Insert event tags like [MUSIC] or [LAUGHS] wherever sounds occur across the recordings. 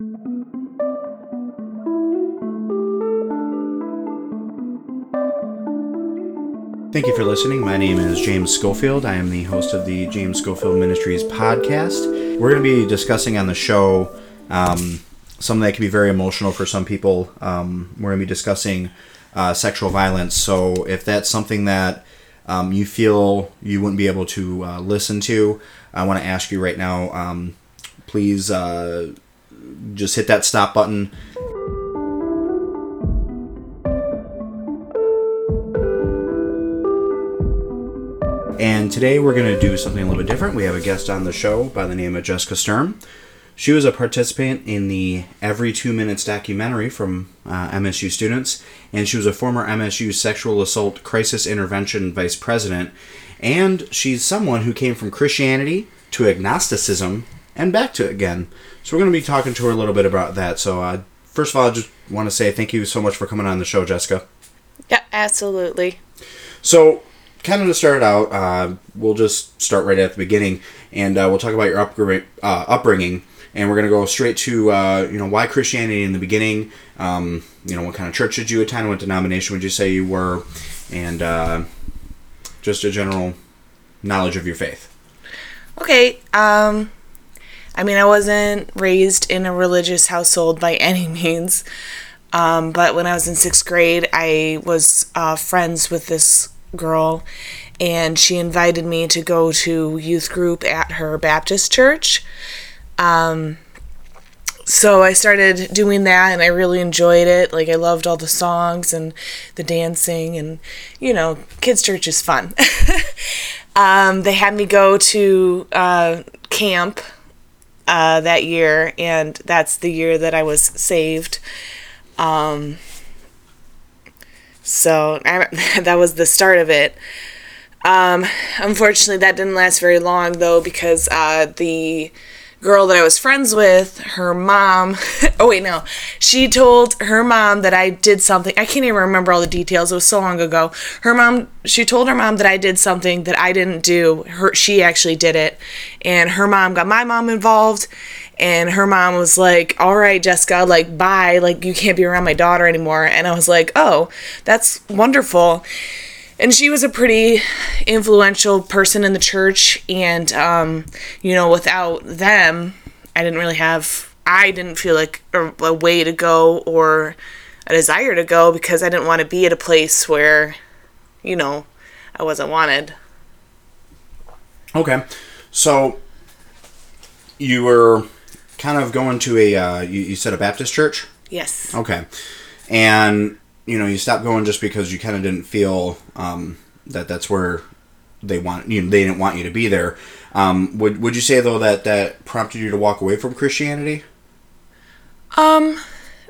Thank you for listening. My name is James Schofield. I am the host of the James Schofield Ministries podcast. We're going to be discussing on the show um, something that can be very emotional for some people. Um, we're going to be discussing uh, sexual violence. So if that's something that um, you feel you wouldn't be able to uh, listen to, I want to ask you right now um, please uh, just hit that stop button. And today we're going to do something a little bit different. We have a guest on the show by the name of Jessica Sturm. She was a participant in the Every Two Minutes documentary from uh, MSU students, and she was a former MSU sexual assault crisis intervention vice president. And she's someone who came from Christianity to agnosticism and back to it again. So we're going to be talking to her a little bit about that. So, uh, first of all, I just want to say thank you so much for coming on the show, Jessica. Yeah, absolutely. So, kind of to start out, uh, we'll just start right at the beginning, and uh, we'll talk about your upbringing, uh, upbringing and we're going to go straight to uh, you know why Christianity in the beginning. Um, you know, what kind of church did you attend? What denomination would you say you were? And uh, just a general knowledge of your faith. Okay. Um, I mean, I wasn't raised in a religious household by [LAUGHS] any means. Um, but when I was in sixth grade, I was uh, friends with this girl, and she invited me to go to youth group at her Baptist church. Um, so I started doing that and I really enjoyed it. Like I loved all the songs and the dancing and you know, kids church is fun. [LAUGHS] um, they had me go to uh, camp uh, that year and that's the year that I was saved. Um, so I, [LAUGHS] that was the start of it. Um, unfortunately, that didn't last very long though because uh, the girl that I was friends with, her mom, [LAUGHS] oh wait, no, she told her mom that I did something. I can't even remember all the details. It was so long ago. Her mom, she told her mom that I did something that I didn't do. Her, she actually did it, and her mom got my mom involved. And her mom was like, All right, Jessica, like, bye. Like, you can't be around my daughter anymore. And I was like, Oh, that's wonderful and she was a pretty influential person in the church. And um, you know without them i didn't really have i didn't feel like a, a, way to go or a desire to go because i didn't want to be at a place where you know i wasn't wanted. Okay. So you were kind of going to a uh, you, you said a baptist church? Yes. Okay. And you know you stopped going just because you kind of didn't feel um, that that's where they want you know, they didn't want you to be there. Um, would would you say though that that prompted you to walk away from Christianity? Um,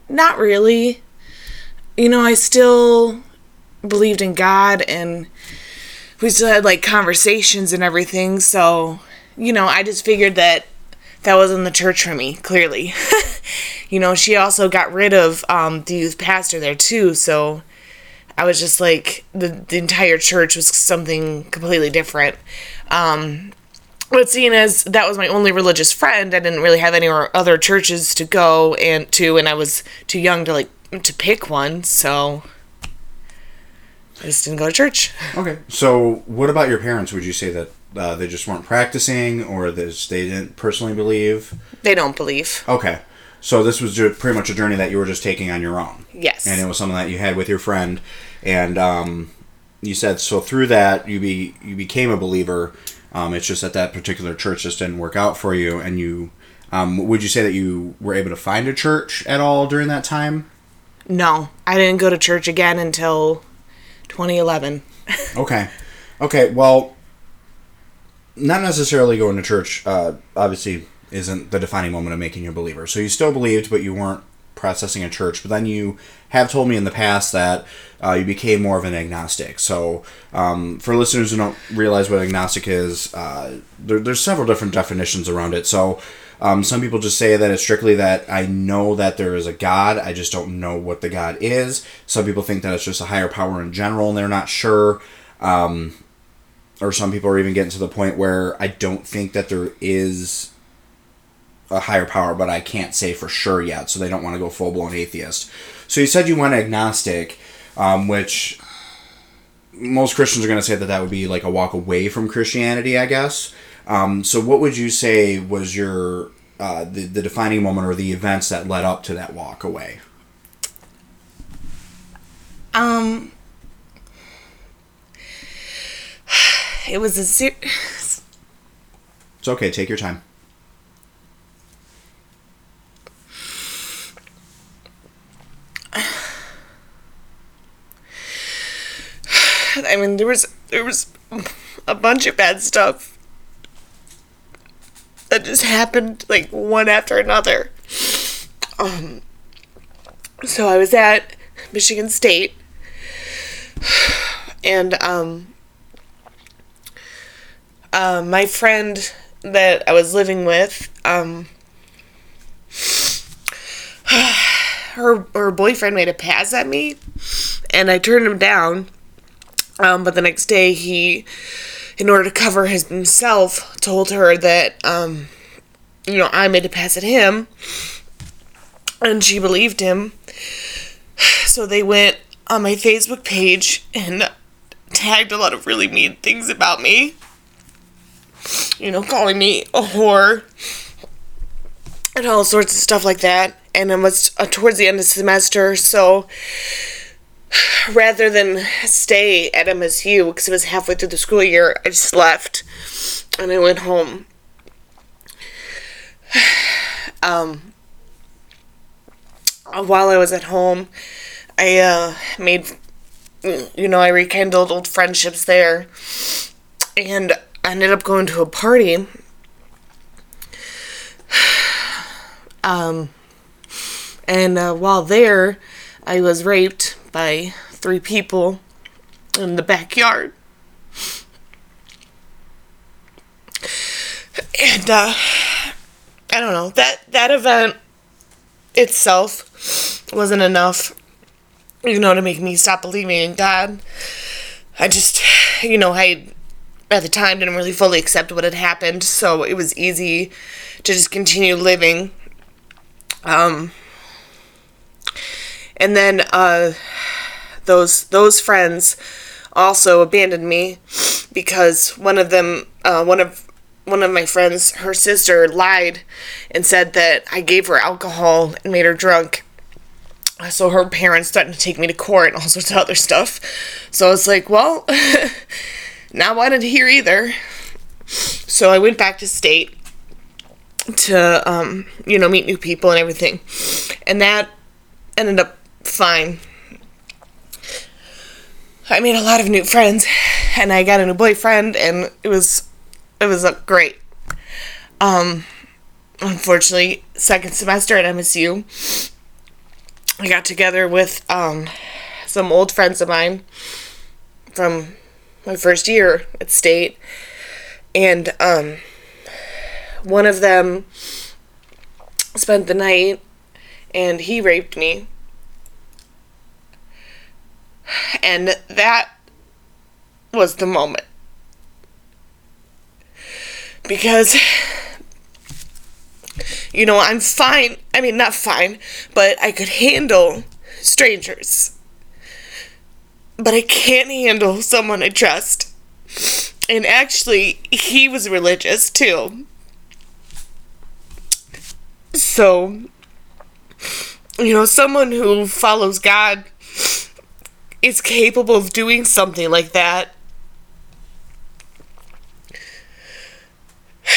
not really. You know, I still believed in God and we still had like conversations and everything. So, you know, I just figured that that was in the church for me, clearly. [LAUGHS] you know, she also got rid of um, the youth pastor there too, so I was just like the the entire church was something completely different. Um, but seeing as that was my only religious friend, I didn't really have any other churches to go and to, and I was too young to like to pick one, so I just didn't go to church. Okay. So, what about your parents? Would you say that uh, they just weren't practicing, or that they didn't personally believe? They don't believe. Okay. So this was pretty much a journey that you were just taking on your own. Yes. And it was something that you had with your friend, and um, you said so through that you be you became a believer. Um, it's just that that particular church just didn't work out for you, and you. Um, would you say that you were able to find a church at all during that time? No, I didn't go to church again until 2011. [LAUGHS] okay. Okay. Well, not necessarily going to church. Uh, obviously, isn't the defining moment of making you a believer. So you still believed, but you weren't processing a church. But then you have told me in the past that uh, you became more of an agnostic. So um, for listeners who don't realize what agnostic is, uh, there, there's several different definitions around it. So um, some people just say that it's strictly that I know that there is a God, I just don't know what the God is. Some people think that it's just a higher power in general, and they're not sure. Um, or some people are even getting to the point where I don't think that there is a higher power, but I can't say for sure yet. So they don't want to go full blown atheist. So you said you went agnostic, um, which most Christians are going to say that that would be like a walk away from Christianity, I guess. Um, so what would you say was your uh, the the defining moment or the events that led up to that walk away? Um, it was a ser- It's okay. Take your time. [SIGHS] I mean, there was there was a bunch of bad stuff that just happened like one after another. Um, so I was at Michigan State, [SIGHS] and um, uh, my friend that I was living with, um, [SIGHS] her her boyfriend made a pass at me, and I turned him down. Um, but the next day, he, in order to cover his, himself, told her that, um, you know, I made a pass at him. And she believed him. [SIGHS] So they went on my Facebook page and [LAUGHS] tagged a lot of really mean things about me. You know, calling me a whore and all sorts of stuff like that. And it was uh, towards the end of the semester, so rather than stay at MSU because it was halfway through the school year, I just left and I went home. [SIGHS] Um, while I was at home, I uh, made, you know, I rekindled old friendships there and I ended up going to a party. [SIGHS] Um, and uh, while there, I was raped by three people in the backyard. And uh I don't know, that that event itself wasn't enough you know to make me stop believing in God. I just you know, I at the time didn't really fully accept what had happened, so it was easy to just continue living. Um and then uh, those those friends also abandoned me because one of them uh, one of one of my friends her sister lied and said that I gave her alcohol and made her drunk so her parents started to take me to court and all sorts of other stuff so it's like well [LAUGHS] not wanted to hear either so I went back to state to um, you know meet new people and everything and that ended up fine. I made a lot of new friends, and I got a new boyfriend, and it was it was uh, great. Um, unfortunately, second semester at MSU, I got together with um, some old friends of mine from my first year at state, and um, one of them spent the night, and he raped me and that was the moment. Because, you know, I'm fine. I mean, not fine, but I could handle strangers. But I can't handle someone I trust. And actually, he was religious too. So, you know, someone who follows God is capable of doing something like that. [SIGHS]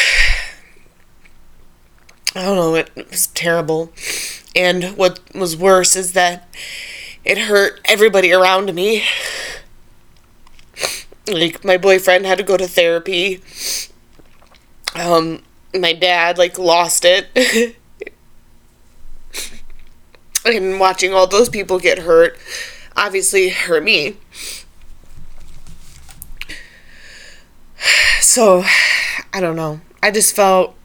I don't know, it was terrible. And what was worse is that it hurt everybody around me. Like, my boyfriend had to go to therapy. Um, my dad, like, lost it. [LAUGHS] and watching all those people get hurt obviously hurt me. [SIGHS] So, I don't know. I just felt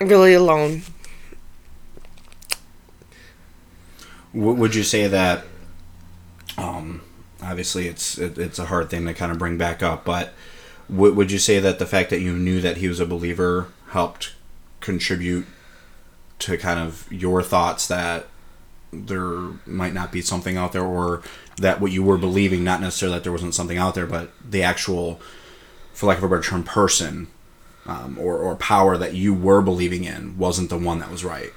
really alone. Would you say that? Um, obviously, it's it, it's a hard thing to kind of bring back up, but would would you say that the fact that you knew that he was a believer helped contribute to kind of your thoughts that there might not be something out there or that what you were believing not necessarily that there wasn't something out there but the actual for lack of a better term person um, or, or power that you were believing in wasn't the one that was right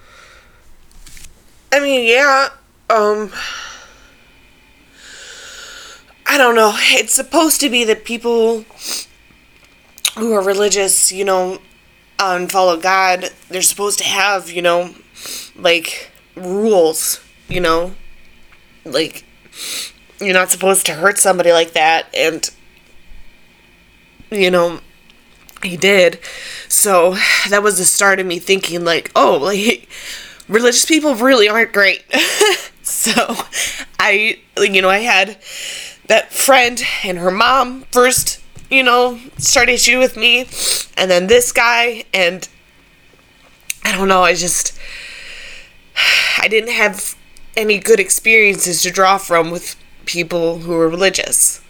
I mean, yeah. Um I don't know. It's supposed to be that people who are religious, you know, and follow God, they're supposed to have, you know, like rules, you know, like you're not supposed to hurt somebody like that and you know he did. So that was the start of me thinking like oh like [LAUGHS] religious people really aren't great [LAUGHS] so i you know i had that friend and her mom first you know start issue with me and then this guy and i don't know i just i didn't have any good experiences to draw from with people who were religious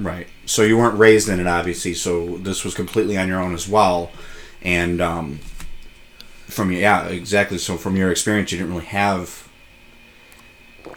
Right. So you weren't raised in it, obviously. So this was completely on your own as well, and um, from yeah, exactly. So from your experience, you didn't really have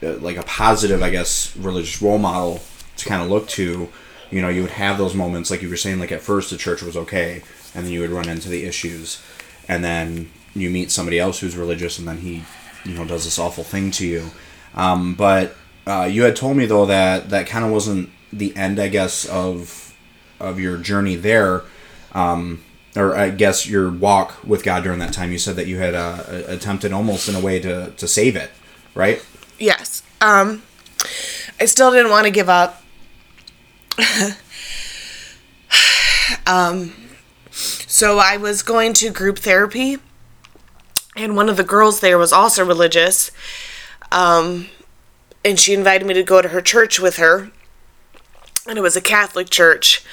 like a positive, I guess, religious role model to kind of look to. You know, you would have those moments, like you were saying, like at first the church was okay, and then you would run into the issues, and then you meet somebody else who's religious, and then he, you know, does this awful thing to you. Um, but uh, you had told me though that that kind of wasn't the end, I guess, of of your journey there, um, or I guess your walk with God during that time. You said that you had uh, attempted almost in a way to to save it, right? Yes. Um, I still didn't want to give up. [SIGHS] um, so I was going to group therapy, and one of the girls there was also religious. Um, and she invited me to go to her church with her, and it was a Catholic church.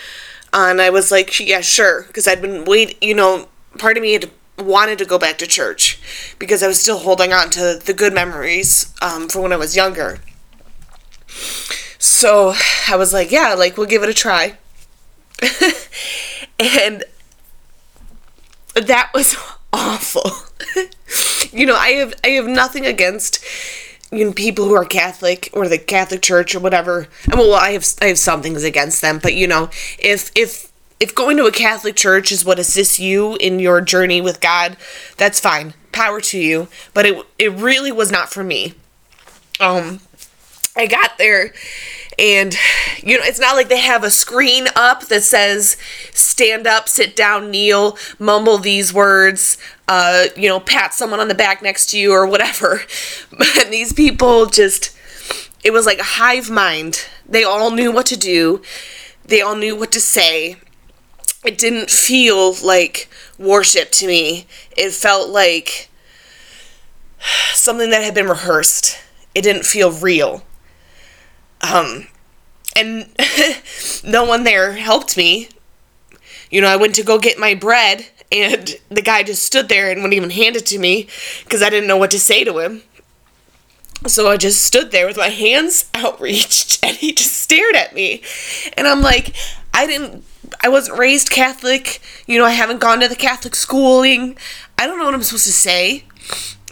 and I was like, yeah, sure, because I'd been wait, you know, part of me had wanted to go back to church because I was still holding on to the good memories um, from when I was younger. So I was like, yeah, like we'll give it a try. [LAUGHS] and that was [LAUGHS] awful. [LAUGHS] you know, I have I have nothing against you know people who are Catholic or the Catholic Church or whatever. Well, I have I have some things against them, but you know, if if if going to a Catholic church is what assists you in your journey with God, that's fine. Power to you. But it it really was not for me. Um I got there and you know it's not like they have a screen up that says stand up sit down kneel mumble these words uh, you know pat someone on the back next to you or whatever [LAUGHS] but these people just it was like a hive mind they all knew what to do they all knew what to say it didn't feel like worship to me it felt like something that had been rehearsed it didn't feel real um, and [LAUGHS] no one there helped me. You know, I went to go get my bread, and [LAUGHS] the guy just stood there and wouldn't even hand it to me because I didn't know what to say to him. So I just stood there with my hands [LAUGHS] outreached, and he just stared at me. And I'm like, I didn't, I wasn't raised Catholic. You know, I haven't gone to the Catholic schooling. I don't know what I'm supposed to say.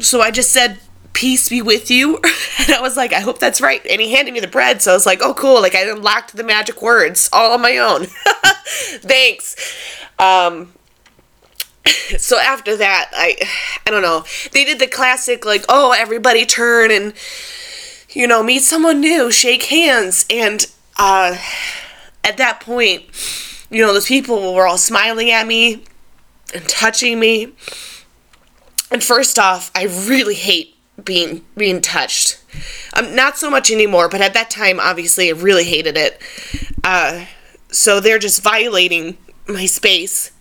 So I just said, peace be with you. [LAUGHS] And I was like, I hope that's right. And he handed me the bread. So I was like, oh, cool. Like I unlocked the magic words all on my own. [LAUGHS] Thanks. Um, [LAUGHS] so after that, I, I don't know. They did the classic, like, oh, everybody turn and, you know, meet someone new, shake hands. And uh, at that point, you know, those people were all smiling at me and touching me. And first off, I really hate being being touched. Um, not so much anymore, but at that time, obviously, I really hated it. Uh, so they're just violating my space,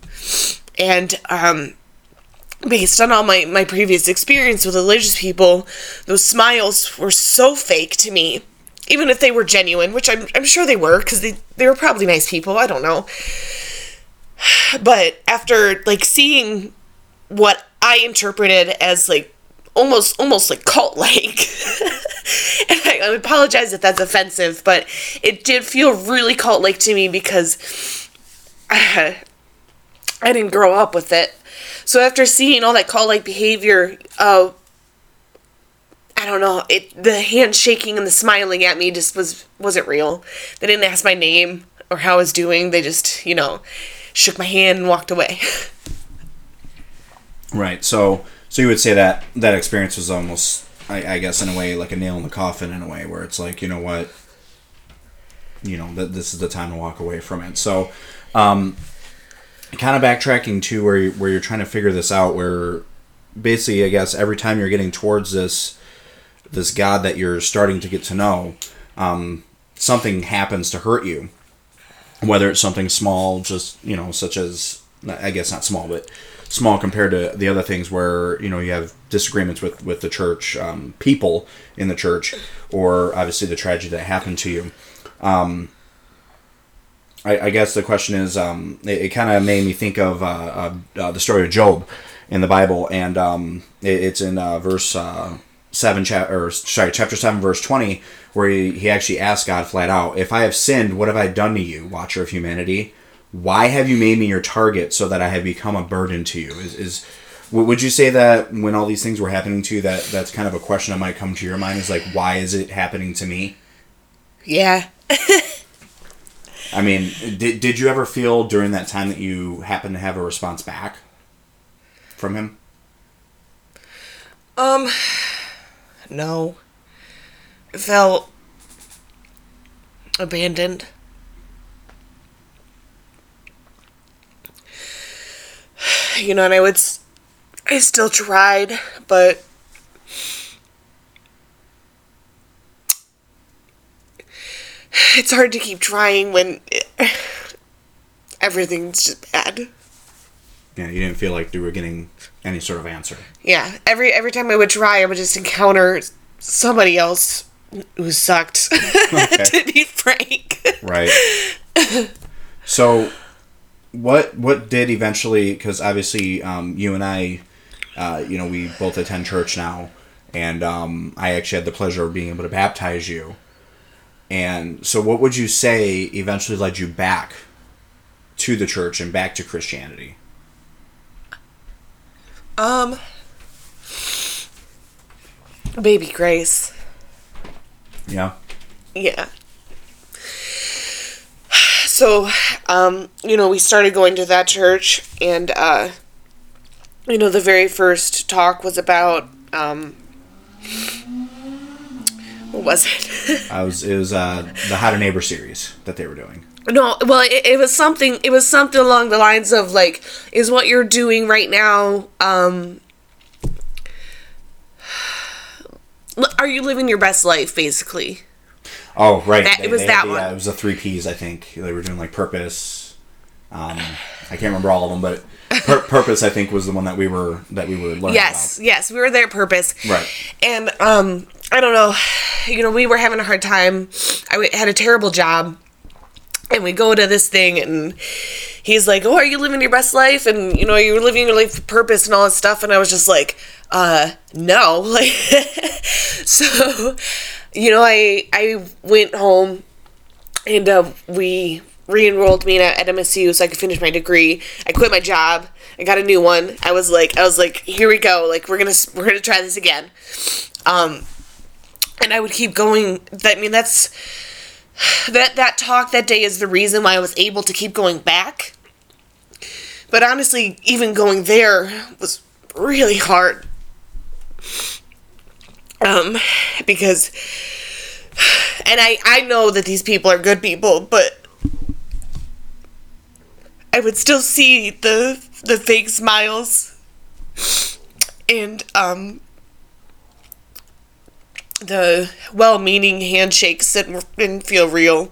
and um, based on all my my previous experience with religious people, those smiles were so fake to me. Even if they were genuine, which I'm, I'm sure they were, because they, they were probably nice people, I don't know. But after like seeing what I interpreted as like almost almost like cult like [LAUGHS] and I, I, apologize if that's offensive but it did feel really cult like to me because uh, [SIGHS] i didn't grow up with it So after seeing all that cult like behavior, uh, I don't know, it the hand shaking and the smiling at me just was wasn't real. They didn't ask my name or how I was doing. They just, you know, shook my hand and walked away. [LAUGHS] Right. So so you would say that that experience was almost I, I guess in a way like a nail in the coffin in a way where it's like, you know what, you know, that this is the time to walk away from it. So um kind of backtracking to where you, where you're trying to figure this out where basically I guess every time you're getting towards this this God that you're starting to get to know, um, something happens to hurt you. Whether it's something small, just you know, such as I guess not small, but small compared to the other things where you know you have disagreements with with the church um, people in the church, or obviously the tragedy that happened to you. Um, I, I guess the question is, um, it, it kind of made me think of uh, uh, uh, the story of Job in the Bible, and um, it, it's in uh, verse uh, seven, cha- or sorry, chapter seven, verse twenty, where he, he actually asks God flat out, "If I have sinned, what have I done to you, Watcher of humanity? Why have you made me your target, so that I have become a burden to you?" Is, is would you say that when all these things were happening to you, that that's kind of a question that might come to your mind? Is like, why is it happening to me? yeah. I mean, did, did you ever feel during that time that you happened to have a response back from him? Um no. Felt abandoned. You know, and I would I still tried, but it's hard to keep trying when everything's just bad. Yeah, you didn't feel like you were getting any sort of answer. Yeah, every every time I would try, I would just encounter somebody else who sucked. [LAUGHS] to be frank. Right. so, what what did eventually? Because obviously, um, you and I, uh, you know, we both attend church now, and um, I actually had the pleasure of being able to baptize you. And so, what would you say eventually led you back to the church and back to Christianity? Um, baby Grace. Yeah. Yeah. So, um, you know, we started going to that church, and, uh, you know, the very first talk was about, um, what was it? [LAUGHS] I was it was uh, the How to Neighbor series that they were doing. No, well, it, it was something, it was something along the lines of, like, is what you're doing right now, um, [SIGHS] are you living your best life, basically? Oh right, That- it was that the, one. uh, it was the three P's. I think they were doing like purpose. Um, I can't remember all of them, but pur- [LAUGHS] purpose I think was the one that we were that we were learning Yes, yes, we were there purpose. Right. And um, I don't know, [SIGHS] you know, we were having a hard time. I w- had a terrible job, and we go to this thing, and he's like, "Oh, are you living your best life?" And you know, you're living your life with purpose and all this stuff. And I was just like, "Uh, no." [LAUGHS] Like, so, you know, I I went home and uh, we re-enrolled me at, at MSU so I could finish my degree. I quit my job. I got a new one. I was like, I was like, here we go. Like we're gonna we're gonna try this again. Um, and I would keep going. I mean, that's that that talk that day is the reason why I was able to keep going back. But honestly, even going there was really hard. Um, because and I I know that these people are good people, but I would still see the the fake smiles and um the well-meaning handshakes that didn't feel real.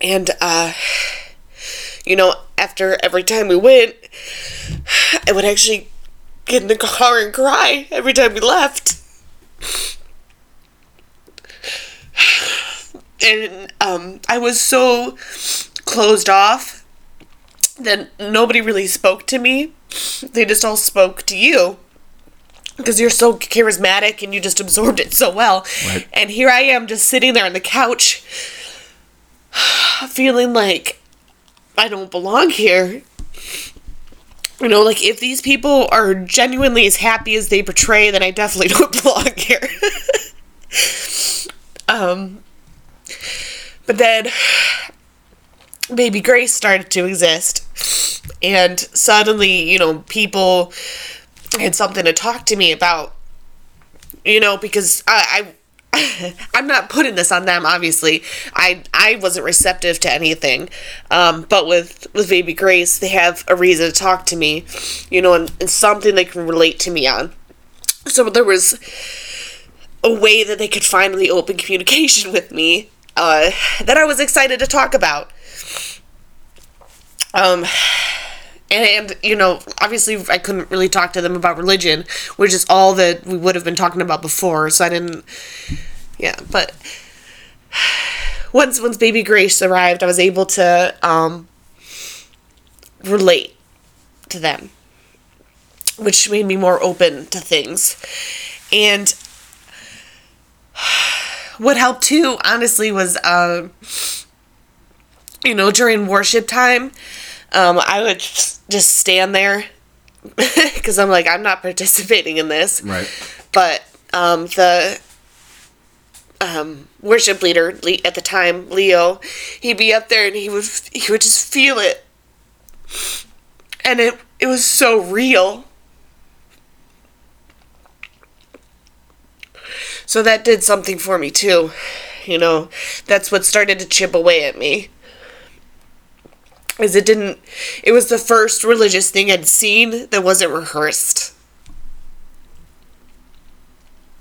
And uh you know, after every time we went, I would actually get in the car and cry every time we left. and um, I was so closed off that nobody really spoke to me. They just all spoke to you because you're so charismatic and you just absorbed it so well. Right. And here I am just sitting there on the couch [SIGHS] feeling like I don't belong here. you know, like if these people are genuinely as happy as they portray, then I definitely [LAUGHS] don't belong here. [LAUGHS] um, but then baby Grace started to exist, and suddenly, you know, people had something to talk to me about. You know, because I, I [LAUGHS] I'm not putting this on them. Obviously, I I wasn't receptive to anything, um, but with with baby Grace, they have a reason to talk to me, you know, and, and something they can relate to me on. So there was a way that they could finally open communication with me uh, that I was excited to talk about. Um, and, and you know obviously i couldn't really talk to them about religion which is all that we would have been talking about before so i didn't yeah but [SIGHS] once once baby grace arrived i was able to um relate to them which made me more open to things. And [SIGHS] what helped too honestly was uh you know during worship time um, I would just stand there [LAUGHS] because I'm like, I'm not participating in this. Right. But um, the um, worship leader at the time, Leo, he'd be up there and he would he would just feel it, and it it was so real. So that did something for me too. You know, that's what started to chip away at me is it didn't it was the first religious thing I'd seen that wasn't rehearsed.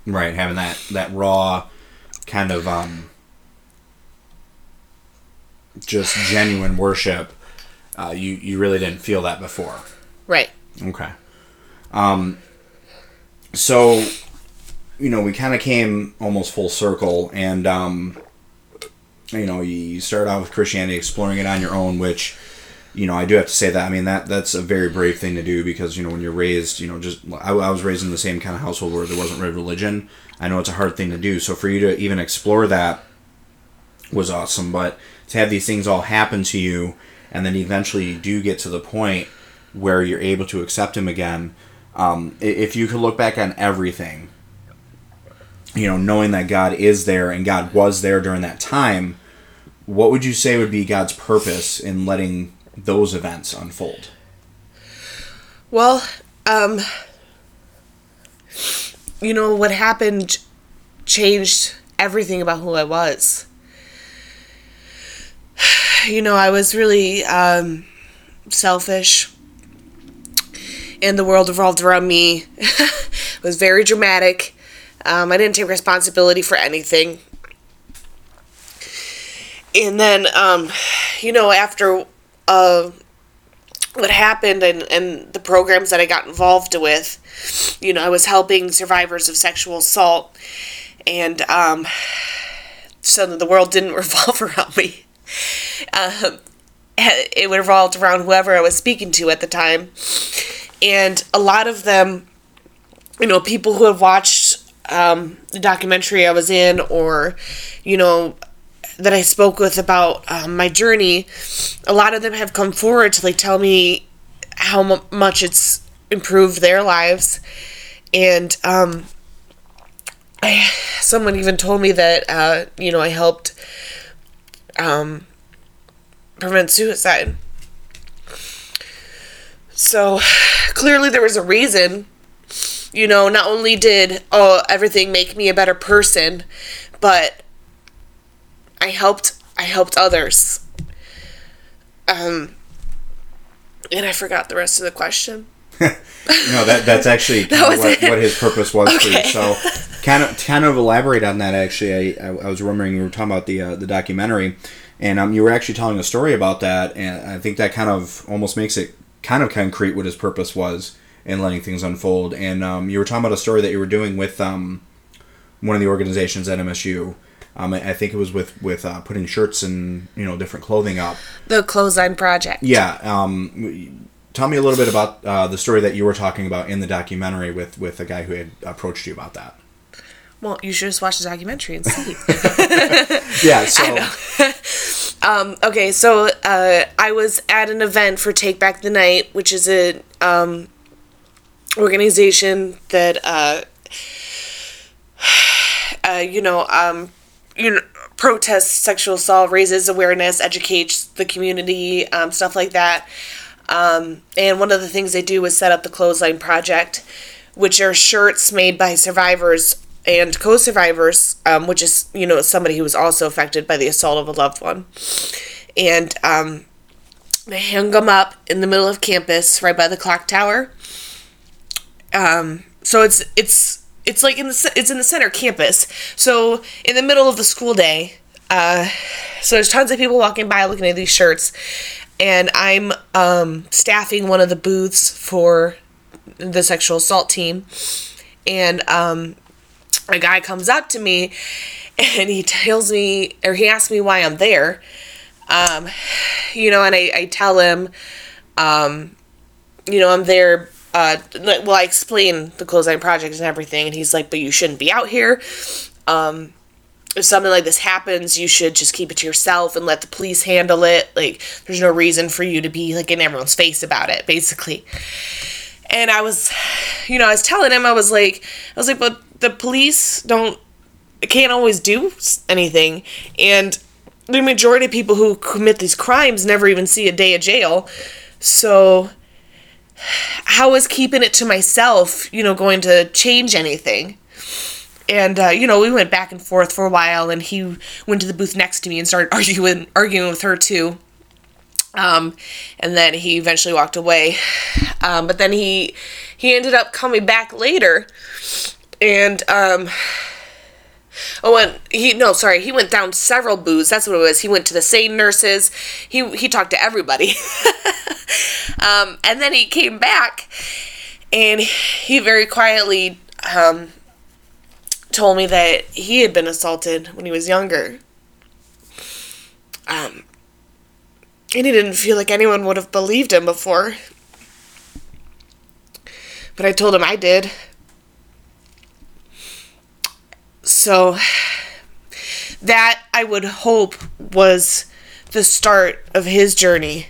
Right, having that that raw kind of um just genuine worship. Uh, you you really didn't feel that before. Right. Okay. Um so you know, we kind of came almost full circle and um you know, you started out with Christianity, exploring it on your own, which you know, I do have to say that. I mean, that that's a very brave thing to do because you know when you're raised, you know, just I, I was raised in the same kind of household where there wasn't religion. I know it's a hard thing to do. So for you to even explore that was awesome. But to have these things all happen to you, and then eventually you do get to the point where you're able to accept him again. Um, if you could look back on everything, you know, knowing that God is there and God was there during that time, what would you say would be God's purpose in letting those events unfold? Well, um, you know, what happened changed everything about who I was. [SIGHS] You know, I was really um, selfish, and the world revolved around me. [LAUGHS] it was very dramatic. Um, I didn't take responsibility for anything. And then, um, you know, after uh, what happened and, and the programs that I got involved with. You know, I was helping survivors of sexual assault, and um, so the world didn't [LAUGHS] revolve around me. Um, it revolved around whoever I was speaking to at the time. And a lot of them, you know, people who have watched um, the documentary I was in, or, you know, that I spoke with about um, my journey, a lot of them have come forward to like tell me how m- much it's improved their lives, and um, I, someone even told me that uh, you know I helped um, prevent suicide. So clearly there was a reason. You know, not only did oh everything make me a better person, but I helped I helped others. Um and I forgot the rest of the question. [LAUGHS] no, that that's actually [LAUGHS] that what, what, his purpose was okay. for you. So, kind of kind of elaborate on that. Actually, I, I, I was remembering you were talking about the uh, the documentary, and um, you were actually telling a story about that, and I think that kind of almost makes it kind of concrete what his purpose was in letting things unfold. And um, you were talking about a story that you were doing with um, one of the organizations at MSU um, I, I, think it was with with uh, putting shirts and you know different clothing up. The clothesline project. Yeah. Um, tell me a little bit about uh, the story that you were talking about in the documentary with with a guy who had approached you about that. Well, you should just watch the documentary and see. [LAUGHS] [LAUGHS] yeah. So. [LAUGHS] Um, okay, so uh, I was at an event for Take Back the Night, which is a um, organization that uh, [SIGHS] uh, you know um, you know protests sexual assault, raises awareness, educates the community, um, stuff like that. Um, and one of the things they do is set up the Clothesline Project, which are shirts made by survivors and co-survivors, um, which is you know somebody who was also affected by the assault of a loved one, and um, they hung them up in the middle of campus, right by the clock tower. Um, so it's it's it's like in the it's in the center campus. So in the middle of the school day, uh, so there's tons of people walking by looking at these shirts, and I'm um, staffing one of the booths for the sexual assault team, and um, a guy comes up to me and he tells me or he asks me why I'm there. Um, you know, and I, I tell him, um, you know, I'm there. Uh, well, I explain the clothesline project and everything, and he's like, "But you shouldn't be out here. Um, if something like this happens, you should just keep it to yourself and let the police handle it. Like, there's no reason for you to be like in everyone's face about it, basically." And I was, you know, I was telling him, I was like, I was like, but the police don't can't always do anything and the majority of people who commit these crimes never even see a day of jail so how is keeping it to myself you know going to change anything. And uh, you know we went back and forth for a while and he went to the booth next to me and started [LAUGHS] arguing arguing with her too. Um, and then he eventually walked away. Um, but then he he ended up coming back later. And um oh and he no sorry he went down several booths that's what it was he went to the same nurses he he talked to everybody. [LAUGHS] Um and then he came back and he very quietly um told me that he had been assaulted when he was younger. Um and he didn't feel like anyone would have believed him before. But I told him I did so that I would hope was the start of his journey,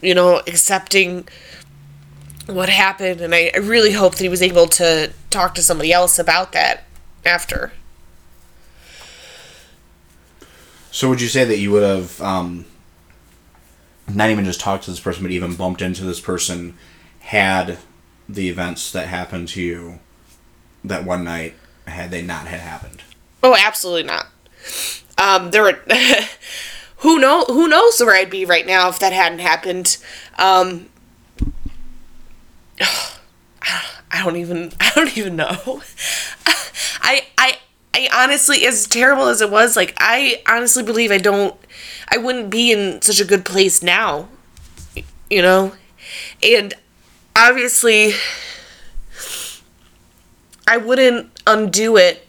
you know, accepting what happened. And I, I really hope that he was able to talk to somebody else about that after. So would you say that you would have um, not even just talked to this person, but even bumped into this person had the events that happened to you that one night had they not had happened? Oh, absolutely not. Um, there were [LAUGHS] who know who knows where I'd be right now if that hadn't happened. Um, [SIGHS] I don't even [LAUGHS] I don't even know. [LAUGHS] I I I honestly as terrible as it was, like I honestly believe I don't I wouldn't be in such a good place now. You know? And obviously I wouldn't undo it,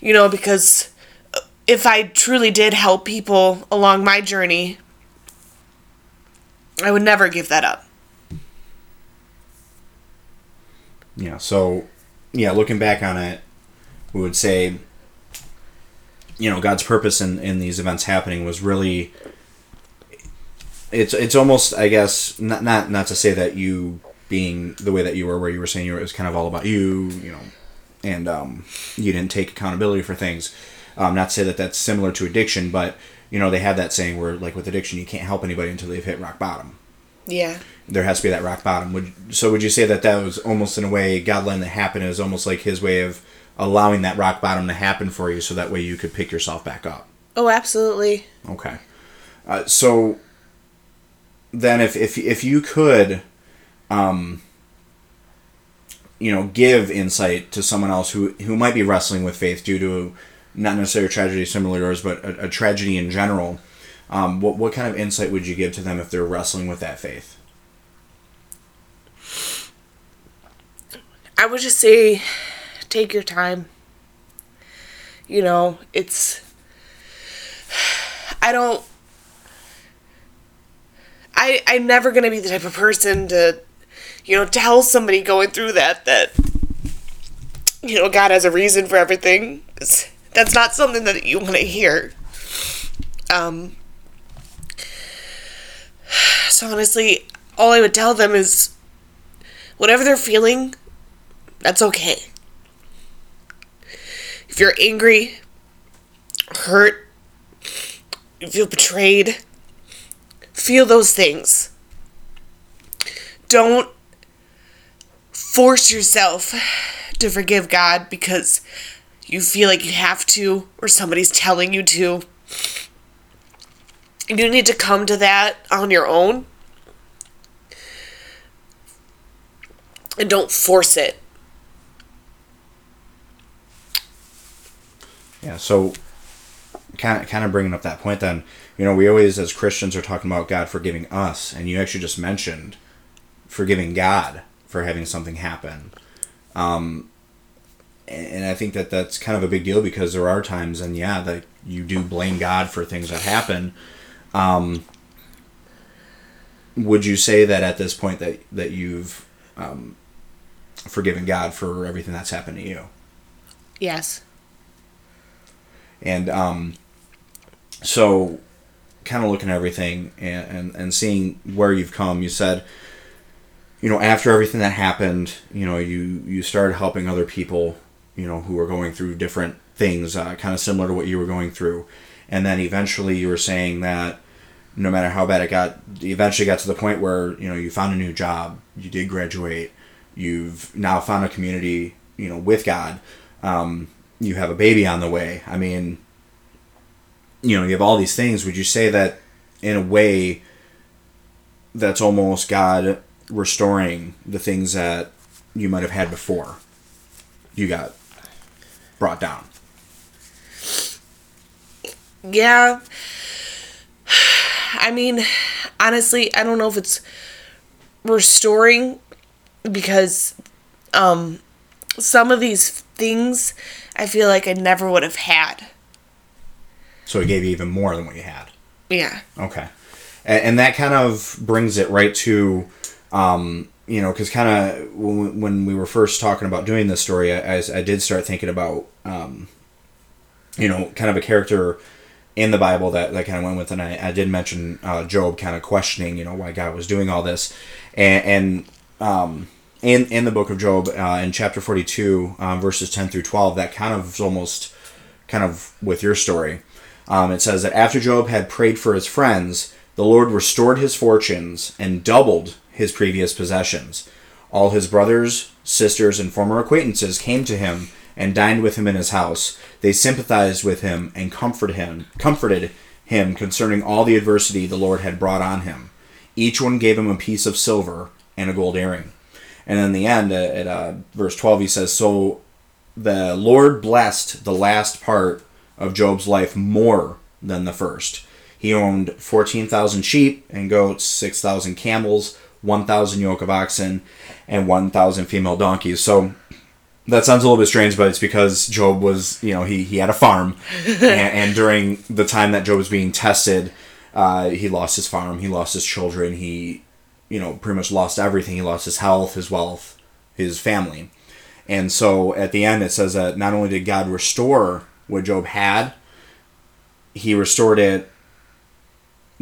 you know, because if I truly did help people along my journey, I would never give that up. Yeah, so, yeah, looking back on it, we would say, you know, God's purpose in, in these events happening was really. It's it's almost I guess not not not to say that you being the way that you were, where you were saying you were, it was kind of all about you, you know, and um, you didn't take accountability for things. Um, not to say that that's similar to addiction, but you know they have that saying where, like with addiction, you can't help anybody until they've hit rock bottom. Yeah. There has to be that rock bottom. Would so? Would you say that that was almost in a way God letting that happen is almost like His way of allowing that rock bottom to happen for you, so that way you could pick yourself back up. Oh, absolutely. Okay. Uh, so then, if if if you could um, you know, give insight to someone else who who might be wrestling with faith due to not necessarily a tragedy similar to yours, but a, a tragedy in general. Um, what what kind of insight would you give to them if they're wrestling with that faith? I would just say, take your time. You know, it's. I don't. I I'm never gonna be the type of person to you know, tell somebody going through that that you know God has a reason for everything. That's not something that you want to hear. Um, So honestly, all I would tell them is whatever they're feeling, that's okay. If you're angry, hurt, you feel betrayed, feel those things. Don't force yourself to forgive God because you feel like you have to or somebody's telling you to. You need to come to that on your own. And don't force it. Yeah, so kind of kind of bringing up that point then, you know, we always as Christians are talking about God forgiving us and you actually just mentioned forgiving God for having something happen. Um and I think that that's kind of a big deal because there are times and yeah that you do blame God for things that happen. Um would you say that at this point that that you've um, forgiven God for everything that's happened to you? Yes. And um, so, kind of looking at everything and, and, and seeing where you've come, you said, you know, after everything that happened, you know, you, you started helping other people, you know, who were going through different things, uh, kind of similar to what you were going through. And then eventually you were saying that no matter how bad it got, eventually got to the point where, you know, you found a new job, you did graduate, you've now found a community, you know, with God. Um, you have a baby on the way. I mean, you know, you have all these things. Would you say that in a way that's almost God restoring the things that you might have had before you got brought down? Yeah. [SIGHS] I mean, honestly, I don't know if it's restoring because um some of these things I feel like I never would have had. So it gave you even more than what you had. Yeah. Okay. And, and that kind of brings it right to, um, you know, because kind of when, we were first talking about doing this story, I, I, did start thinking about, um, you know, kind of a character in the Bible that, that kind of went with, and I, I did mention uh, Job kind of questioning, you know, why God was doing all this. And, and um, in, in the book of Job, uh, in chapter 42, um, verses 10 through 12, that kind of is almost kind of with your story. Um, it says that after Job had prayed for his friends, the Lord restored his fortunes and doubled his previous possessions. All his brothers, sisters, and former acquaintances came to him and dined with him in his house. They sympathized with him and comforted him, comforted him concerning all the adversity the Lord had brought on him. Each one gave him a piece of silver and a gold earring. And in the end, at uh, verse 12, he says, So the Lord blessed the last part of Job's life more than the first. He owned 14,000 sheep and goats, 6,000 camels, 1,000 yoke of oxen, and 1,000 female donkeys. So that sounds a little bit strange, but it's because Job was, you know, he, he had a farm. [LAUGHS] and, and, during the time that Job was being tested, uh, he lost his farm, he lost his children, he you know, pretty much lost everything. He lost his health, his wealth, his family. And so at the end, it says that not only did God restore what Job had, he restored it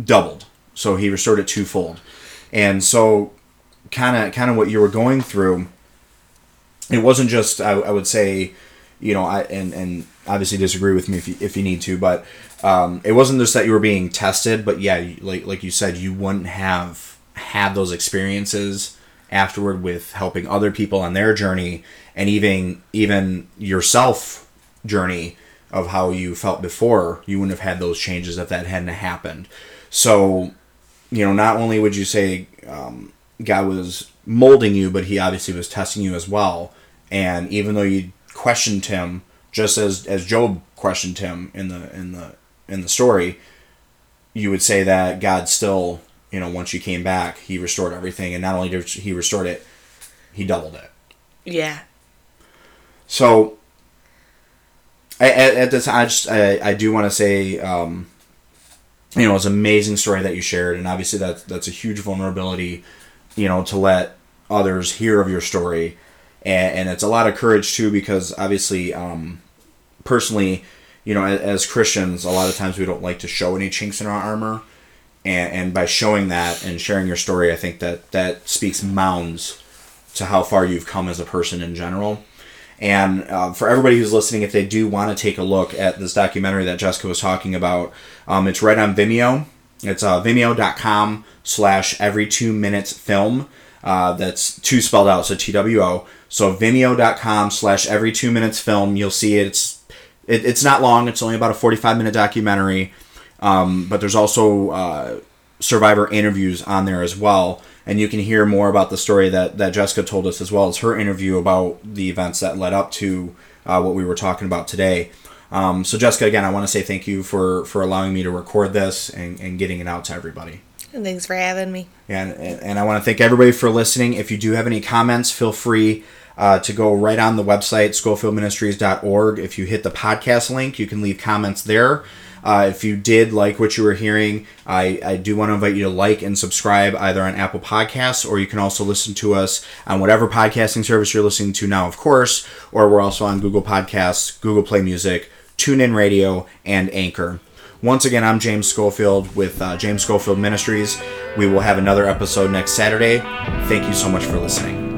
doubled. So he restored it twofold. And so, kind of, kind of what you were going through, it wasn't just I, I would say, you know, I and and obviously disagree with me if you, if you need to, but um, it wasn't just that you were being tested, but yeah, like like you said, you wouldn't have had those experiences afterward with helping other people on their journey and even even yourself journey of how you felt before you wouldn't have had those changes if that hadn't happened. So you know not only would you say um, god was molding you but he obviously was testing you as well and even though you questioned him just as as Job questioned him in the in the in the story you would say that god still you know, once you came back, he restored everything, and not only did he restored it, he doubled it. Yeah. So, at, at this, I just I, I do want to say, um, you know, it's an amazing story that you shared, and obviously that that's a huge vulnerability, you know, to let others hear of your story, and, and it's a lot of courage too, because obviously, um, personally, you know, as, as Christians, a lot of times we don't like to show any chinks in our armor and, and by showing that and sharing your story, I think that that speaks mounds to how far you've come as a person in general. And uh, for everybody who's listening, if they do want to take a look at this documentary that Jessica was talking about, um, it's right on Vimeo. It's uh, vimeo.com slash every two minutes film. Uh, that's two spelled out, so T W O. So vimeo.com slash every two minutes film. You'll see it. It's, it, it's not long, it's only about a 45 minute documentary. Um, but there's also uh, survivor interviews on there as well and you can hear more about the story that, that Jessica told us as well as her interview about the events that led up to uh, what we were talking about today. Um, so Jessica, again, I want to say thank you for for allowing me to record this and, and getting it out to everybody. And thanks for having me. And and I want to thank everybody for listening. If you do have any comments, feel free uh, to go right on the website scofieldministries.org. If you hit the podcast link, you can leave comments there. Uh, if you did like what you were hearing, I, I do want to invite you to like and subscribe either on Apple Podcasts or you can also listen to us on whatever podcasting service you're listening to now, of course, or we're also on Google Podcasts, Google Play Music, TuneIn Radio, and Anchor. Once again, I'm James Schofield with uh, James Schofield Ministries. We will have another episode next Saturday. Thank you so much for listening.